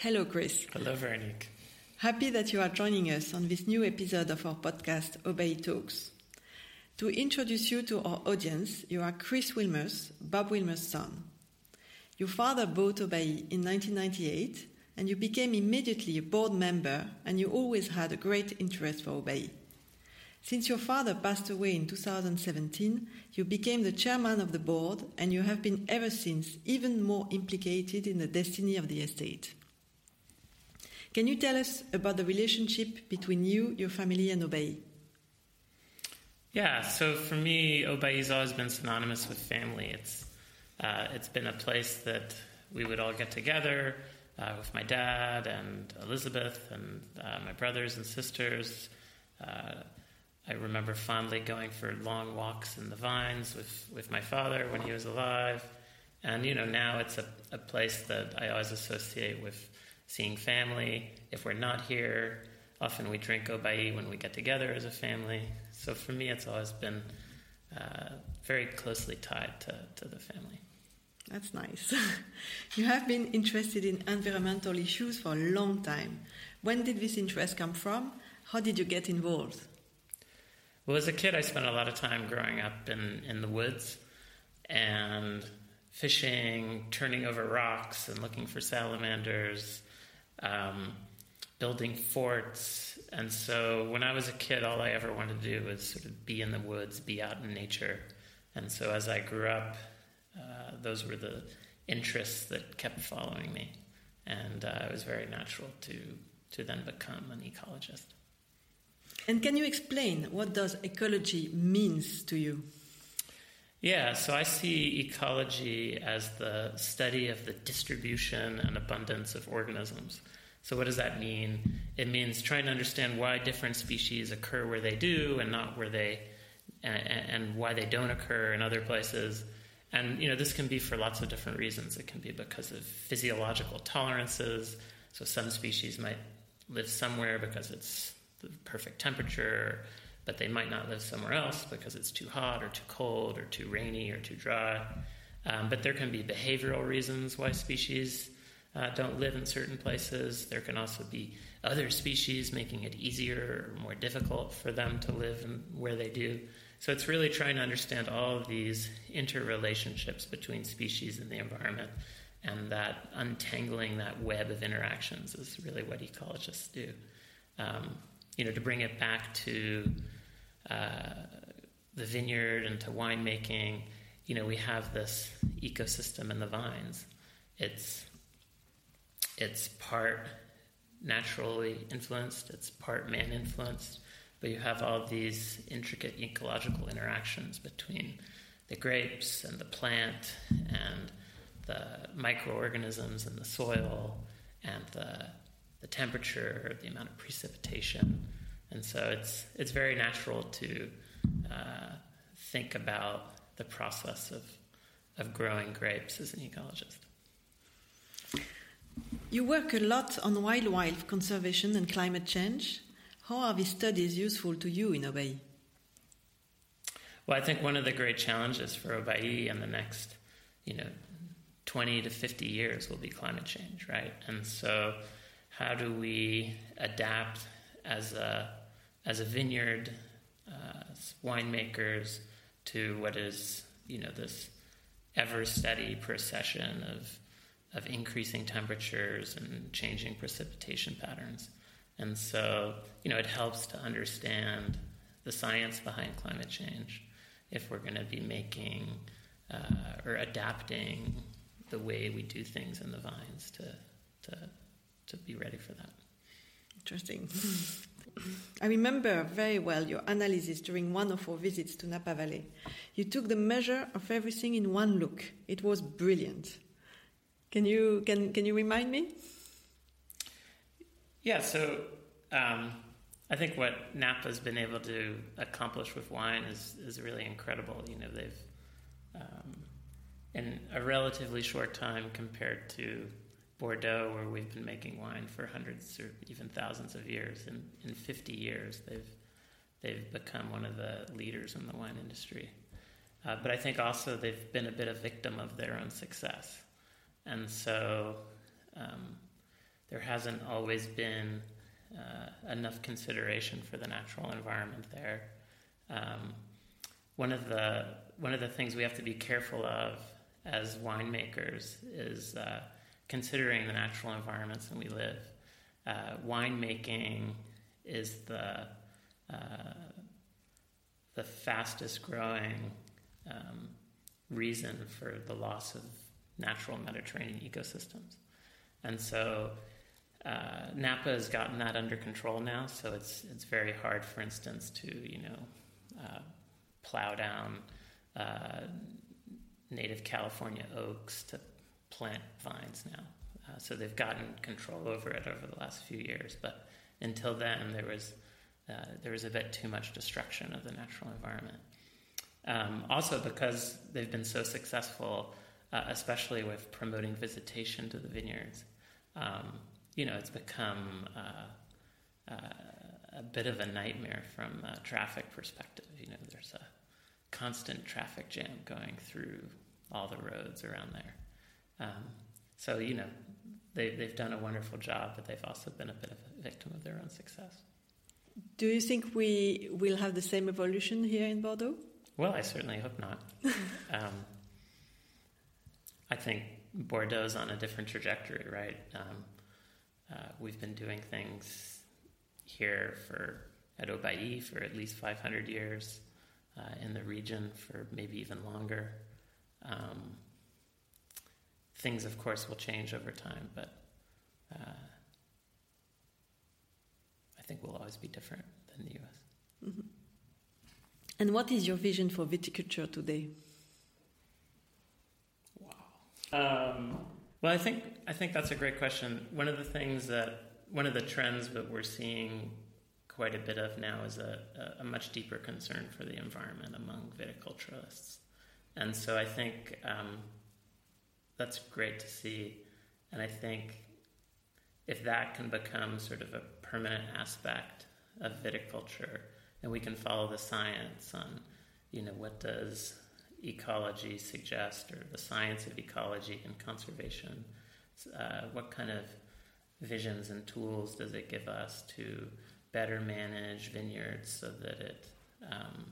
Hello, Chris. Hello, Veronique. Happy that you are joining us on this new episode of our podcast, Haut-Bailly Talks. To introduce you to our audience, you are Chris Wilmers, Bob Wilmers' son. Your father bought Haut-Bailly in 1998, and you became immediately a board member, and you always had a great interest for Haut-Bailly. Since your father passed away in 2017, you became the chairman of the board, and you have been ever since even more implicated in the destiny of the estate. Can you tell us about the relationship between you, your family, and Haut-Bailly? Yeah, so for me, Haut-Bailly's always been synonymous with family. It's uh, it's been a place that we would all get together uh, with my dad and Elizabeth and uh, my brothers and sisters. Uh, I remember fondly going for long walks in the vines with, with my father when he was alive. And, you know, now it's a, a place that I always associate with seeing family. If we're not here, often we drink Haut-Bailly when we get together as a family. So for me, it's always been uh, very closely tied to, to the family. That's nice. you have been interested in environmental issues for a long time. When did this interest come from? How did you get involved? Well, as a kid, I spent a lot of time growing up in, in the woods and fishing, turning over rocks, and looking for salamanders, um, building forts. And so when I was a kid, all I ever wanted to do was sort of be in the woods, be out in nature. And so as I grew up, uh, those were the interests that kept following me. And uh, it was very natural to, to then become an ecologist. And can you explain what does ecology means to you? Yeah, so I see ecology as the study of the distribution and abundance of organisms. So, what does that mean? It means trying to understand why different species occur where they do and not where they, and, why they don't occur in other places. And you know, this can be for lots of different reasons. It can be because of physiological tolerances. So, some species might live somewhere because it's the perfect temperature but they might not live somewhere else because it's too hot or too cold or too rainy or too dry. Um, but there can be behavioral reasons why species uh, don't live in certain places. There can also be other species making it easier or more difficult for them to live where they do. So it's really trying to understand all of these interrelationships between species and the environment, and that untangling that web of interactions is really what ecologists do. Um, you know, to bring it back to uh, the vineyard and to winemaking, you know, we have this ecosystem in the vines. It's it's part naturally influenced, it's part man influenced, but you have all these intricate ecological interactions between the grapes and the plant and the microorganisms in the soil and the, the temperature, the amount of precipitation. And so it's, it's very natural to uh, think about the process of, of growing grapes as an ecologist. You work a lot on wildlife conservation and climate change. How are these studies useful to you in Haut-Bailly? Well, I think one of the great challenges for Haut-Bailly in the next, you know, 20 to 50 years will be climate change, right? And so, how do we adapt as a as a vineyard, uh, winemakers, to what is you know this ever steady procession of of increasing temperatures and changing precipitation patterns. And so, you know, it helps to understand the science behind climate change if we're going to be making uh, or adapting the way we do things in the vines to, to, to be ready for that. Interesting. I remember very well your analysis during one of our visits to Napa Valley. You took the measure of everything in one look. It was brilliant. Can you can can you remind me? Yeah, so um, I think what Napa's been able to accomplish with wine is is really incredible. You know, they've um, in a relatively short time compared to Bordeaux, where we've been making wine for hundreds or even thousands of years, in, in 50 years, they've they've become one of the leaders in the wine industry. Uh, but I think also they've been a bit of victim of their own success, and so um, there hasn't always been uh, enough consideration for the natural environment there. Um, one of the one of the things we have to be careful of as winemakers is uh, considering the natural environments in we live. Uh, winemaking is the uh, the fastest growing um, reason for the loss of natural Mediterranean ecosystems, and so uh, Napa has gotten that under control now, so it's it's very hard, for instance, to you know uh, plow down uh, native California oaks to plant vines now. Uh, so they've gotten control over it over the last few years, but until then, there was uh, there was a bit too much destruction of the natural environment. Um, also, because they've been so successful, uh, especially with promoting visitation to the vineyards. Um, you know, it's become uh, uh, a bit of a nightmare from a traffic perspective. You know, there's a constant traffic jam going through all the roads around there. Um, so, you know, they, they've done a wonderful job, but they've also been a bit of a victim of their own success. Do you think we will have the same evolution here in Bordeaux? Well, I certainly hope not. um, I think Bordeaux's on a different trajectory, right? Um, uh, we've been doing things here for at Haut-Bailly for at least 500 years, uh, in the region for maybe even longer. Um, things, of course, will change over time, but uh, I think we'll always be different than the US. Mm-hmm. And what is your vision for viticulture today? Wow. Um, well, I think I think that's a great question. One of the things that one of the trends that we're seeing quite a bit of now is a, a, much deeper concern for the environment among viticulturalists, and so I think um, that's great to see. And I think if that can become sort of a permanent aspect of viticulture, and we can follow the science on, you know, what does ecology suggest, or the science of ecology and conservation? Uh, what kind of visions and tools does it give us to better manage vineyards so that it um,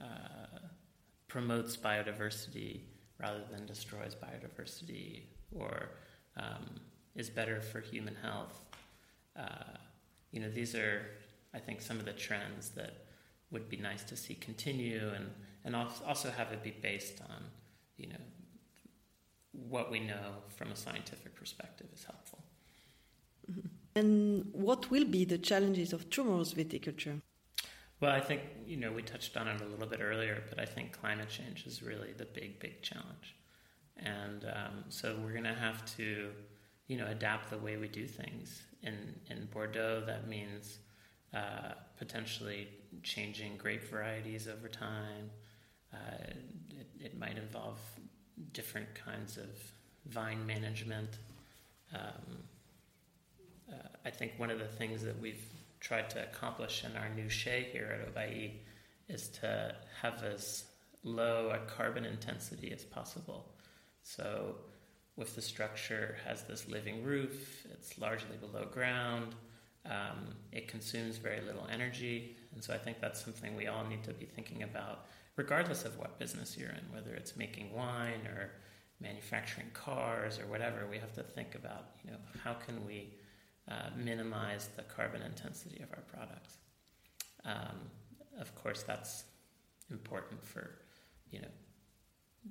uh, promotes biodiversity rather than destroys biodiversity or um, is better for human health? Uh, you know, these are, I think, some of the trends that would be nice to see continue and and also have it be based on, you know, what we know from a scientific perspective is helpful. Mm-hmm. And what will be the challenges of tomorrow's viticulture? Well, I think you know we touched on it a little bit earlier, but I think climate change is really the big, big challenge, and um, so we're going to have to, you know, adapt the way we do things. In in Bordeaux, that means uh, potentially changing grape varieties over time, uh, it, it, might involve different kinds of vine management. Um, uh, I think one of the things that we've tried to accomplish in our new Chai here at Haut-Bailly is to have as low a carbon intensity as possible. So, with the structure has this living roof, it's largely below ground. Um, it consumes very little energy, and so I think that's something we all need to be thinking about regardless of what business you're in, whether it's making wine or manufacturing cars or whatever, we have to think about, you know, how can we uh, minimize the carbon intensity of our products. Um, of course, that's important for, you know,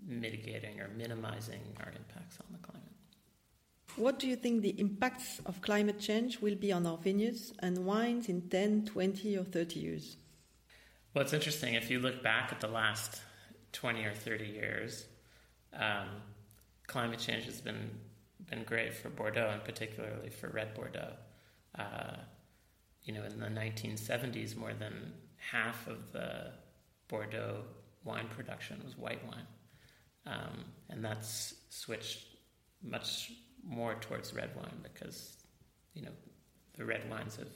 mitigating or minimizing our impacts on the climate. What do you think the impacts of climate change will be on our vineyards and wines in 10, 20, or 30 years? Well, it's interesting. If you look back at the last 20 or 30 years, um, climate change has been, been great for Bordeaux and particularly for red Bordeaux. Uh, you know, in the 1970s, more than half of the Bordeaux wine production was white wine. Um, and that's switched much more towards red wine because, you know, the red wines have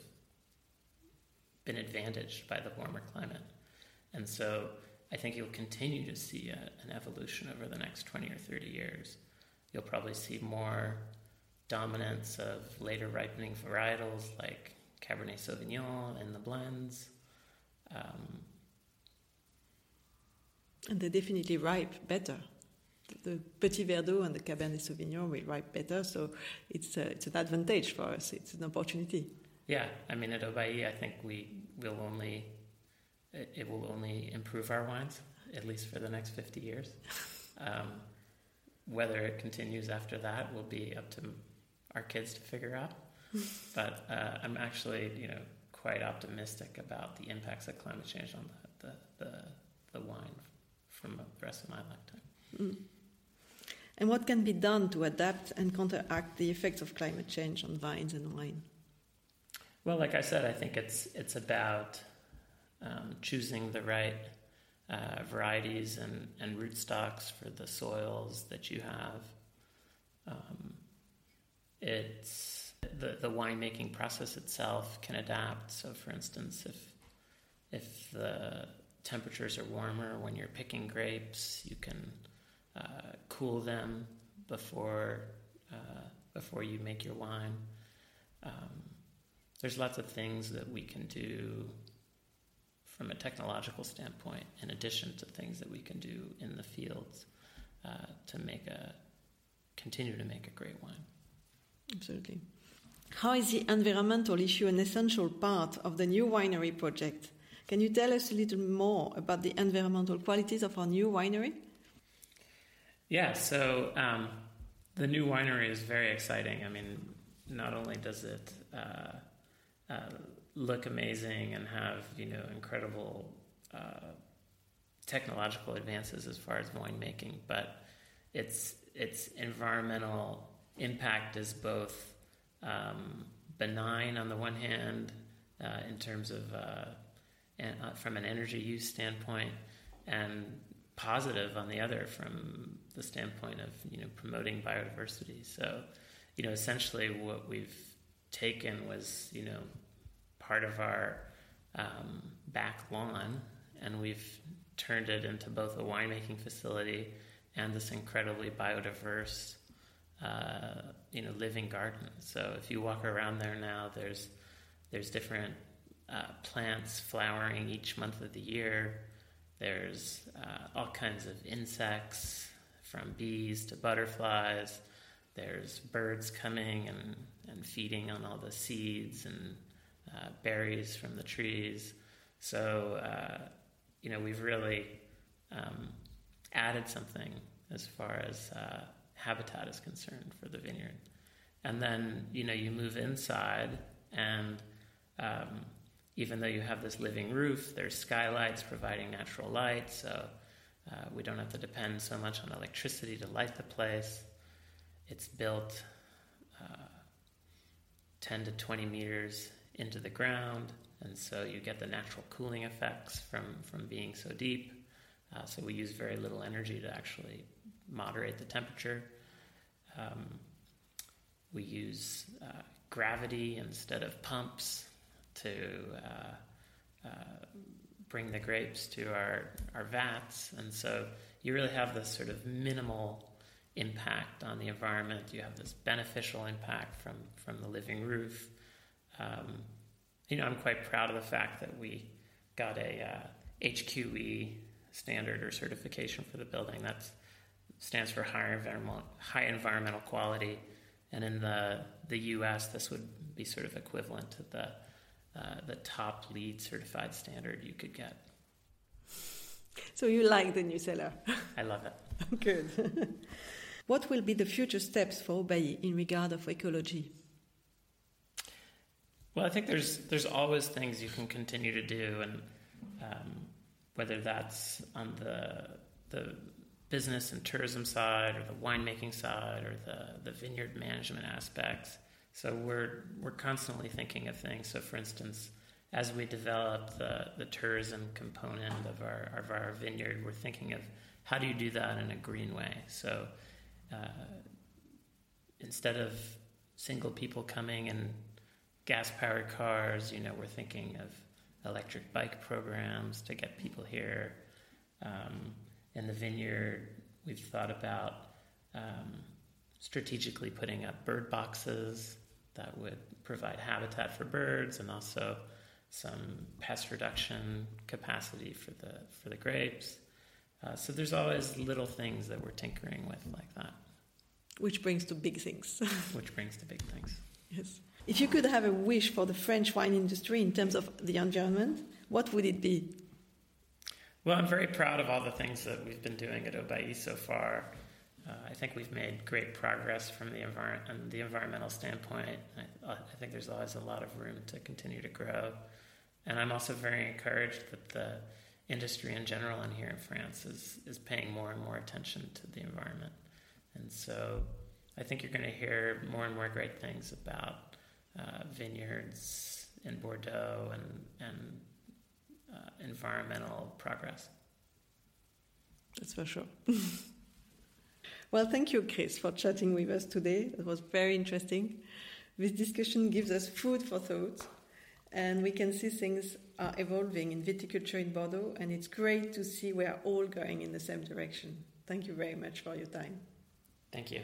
been advantaged by the warmer climate. And so I think you'll continue to see a, an evolution over the next 20 or 30 years. You'll probably see more dominance of later ripening varietals like Cabernet Sauvignon in the blends. Um, and they definitely ripe better. The Petit Verdot and the Cabernet Sauvignon will ripe better, so it's, a, it's an advantage for us. It's an opportunity. Yeah, I mean, at Haut-Bailly, I think we will only, it will only improve our wines, at least for the next 50 years. Um, whether it continues after that will be up to our kids to figure out. but uh, I'm actually, you know, quite optimistic about the impacts of climate change on the, the, the, the wine from the rest of my lifetime. Mm. And what can be done to adapt and counteract the effects of climate change on vines and wine? Well, like I said, I think it's it's about um, choosing the right uh, varieties and, and rootstocks for the soils that you have. Um, it's the the winemaking process itself can adapt. So, for instance, if if the temperatures are warmer when you're picking grapes, you can uh, cool them before uh, before you make your wine. Um, there's lots of things that we can do from a technological standpoint, in addition to things that we can do in the fields uh, to make a continue to make a great wine. Absolutely. How is the environmental issue an essential part of the new winery project? Can you tell us a little more about the environmental qualities of our new winery? Yeah, so um, the new winery is very exciting. I mean, not only does it uh, uh, look amazing and have you know incredible uh, technological advances as far as winemaking, but its its environmental impact is both um, benign on the one hand uh, in terms of uh, and, uh, from an energy use standpoint, and positive on the other from the standpoint of you know promoting biodiversity. So, you know, essentially what we've taken was you know part of our um, back lawn, and we've turned it into both a winemaking facility and this incredibly biodiverse, uh, you know, living garden. So if you walk around there now, there's there's different uh, plants flowering each month of the year. There's uh, all kinds of insects, from bees to butterflies. There's birds coming and, and feeding on all the seeds and uh, berries from the trees. So, uh, you know, we've really um, added something as far as uh, habitat is concerned for the vineyard. And then, you know, you move inside and um, even though you have this living roof, there's skylights providing natural light, so uh, we don't have to depend so much on electricity to light the place. It's built uh, 10 to 20 meters into the ground, and so you get the natural cooling effects from, from being so deep. Uh, so we use very little energy to actually moderate the temperature. Um, we use uh, gravity instead of pumps to uh, uh, bring the grapes to our, our vats. And so you really have this sort of minimal impact on the environment. You have this beneficial impact from, from the living roof. Um, you know, I'm quite proud of the fact that we got a uh, HQE standard or certification for the building. That stands for high environmental, high environmental quality. And in the, the US, this would be sort of equivalent to the uh, the top LEED certified standard you could get. So you like the new cellar? I love it. Good. what will be the future steps for Haut-Bailly in regard of ecology? Well, I think there's there's always things you can continue to do, and um, whether that's on the the business and tourism side, or the winemaking side, or the the vineyard management aspects. So we're we're constantly thinking of things. So for instance, as we develop the, the tourism component of our of our vineyard, we're thinking of how do you do that in a green way. So uh, instead of single people coming in gas powered cars, you know, we're thinking of electric bike programs to get people here. Um, in the vineyard, we've thought about um, strategically putting up bird boxes that would provide habitat for birds and also some pest reduction capacity for the for the grapes. Uh, so there's always little things that we're tinkering with like that. Which brings to big things. Which brings to big things. Yes. If you could have a wish for the French wine industry in terms of the environment, what would it be? Well, I'm very proud of all the things that we've been doing at Haut-Bailly so far. Uh, I think we've made great progress from the, envir- the environmental standpoint. I, I, think there's always a lot of room to continue to grow. And I'm also very encouraged that the industry in general and here in France is, is paying more and more attention to the environment. And so I think you're going to hear more and more great things about uh, vineyards in Bordeaux and, and uh, environmental progress. That's for sure. well, thank you, Chris, for chatting with us today. It was very interesting. This discussion gives us food for thought, and we can see things are evolving in viticulture in Bordeaux, and it's great to see we are all going in the same direction. Thank you very much for your time. Thank you.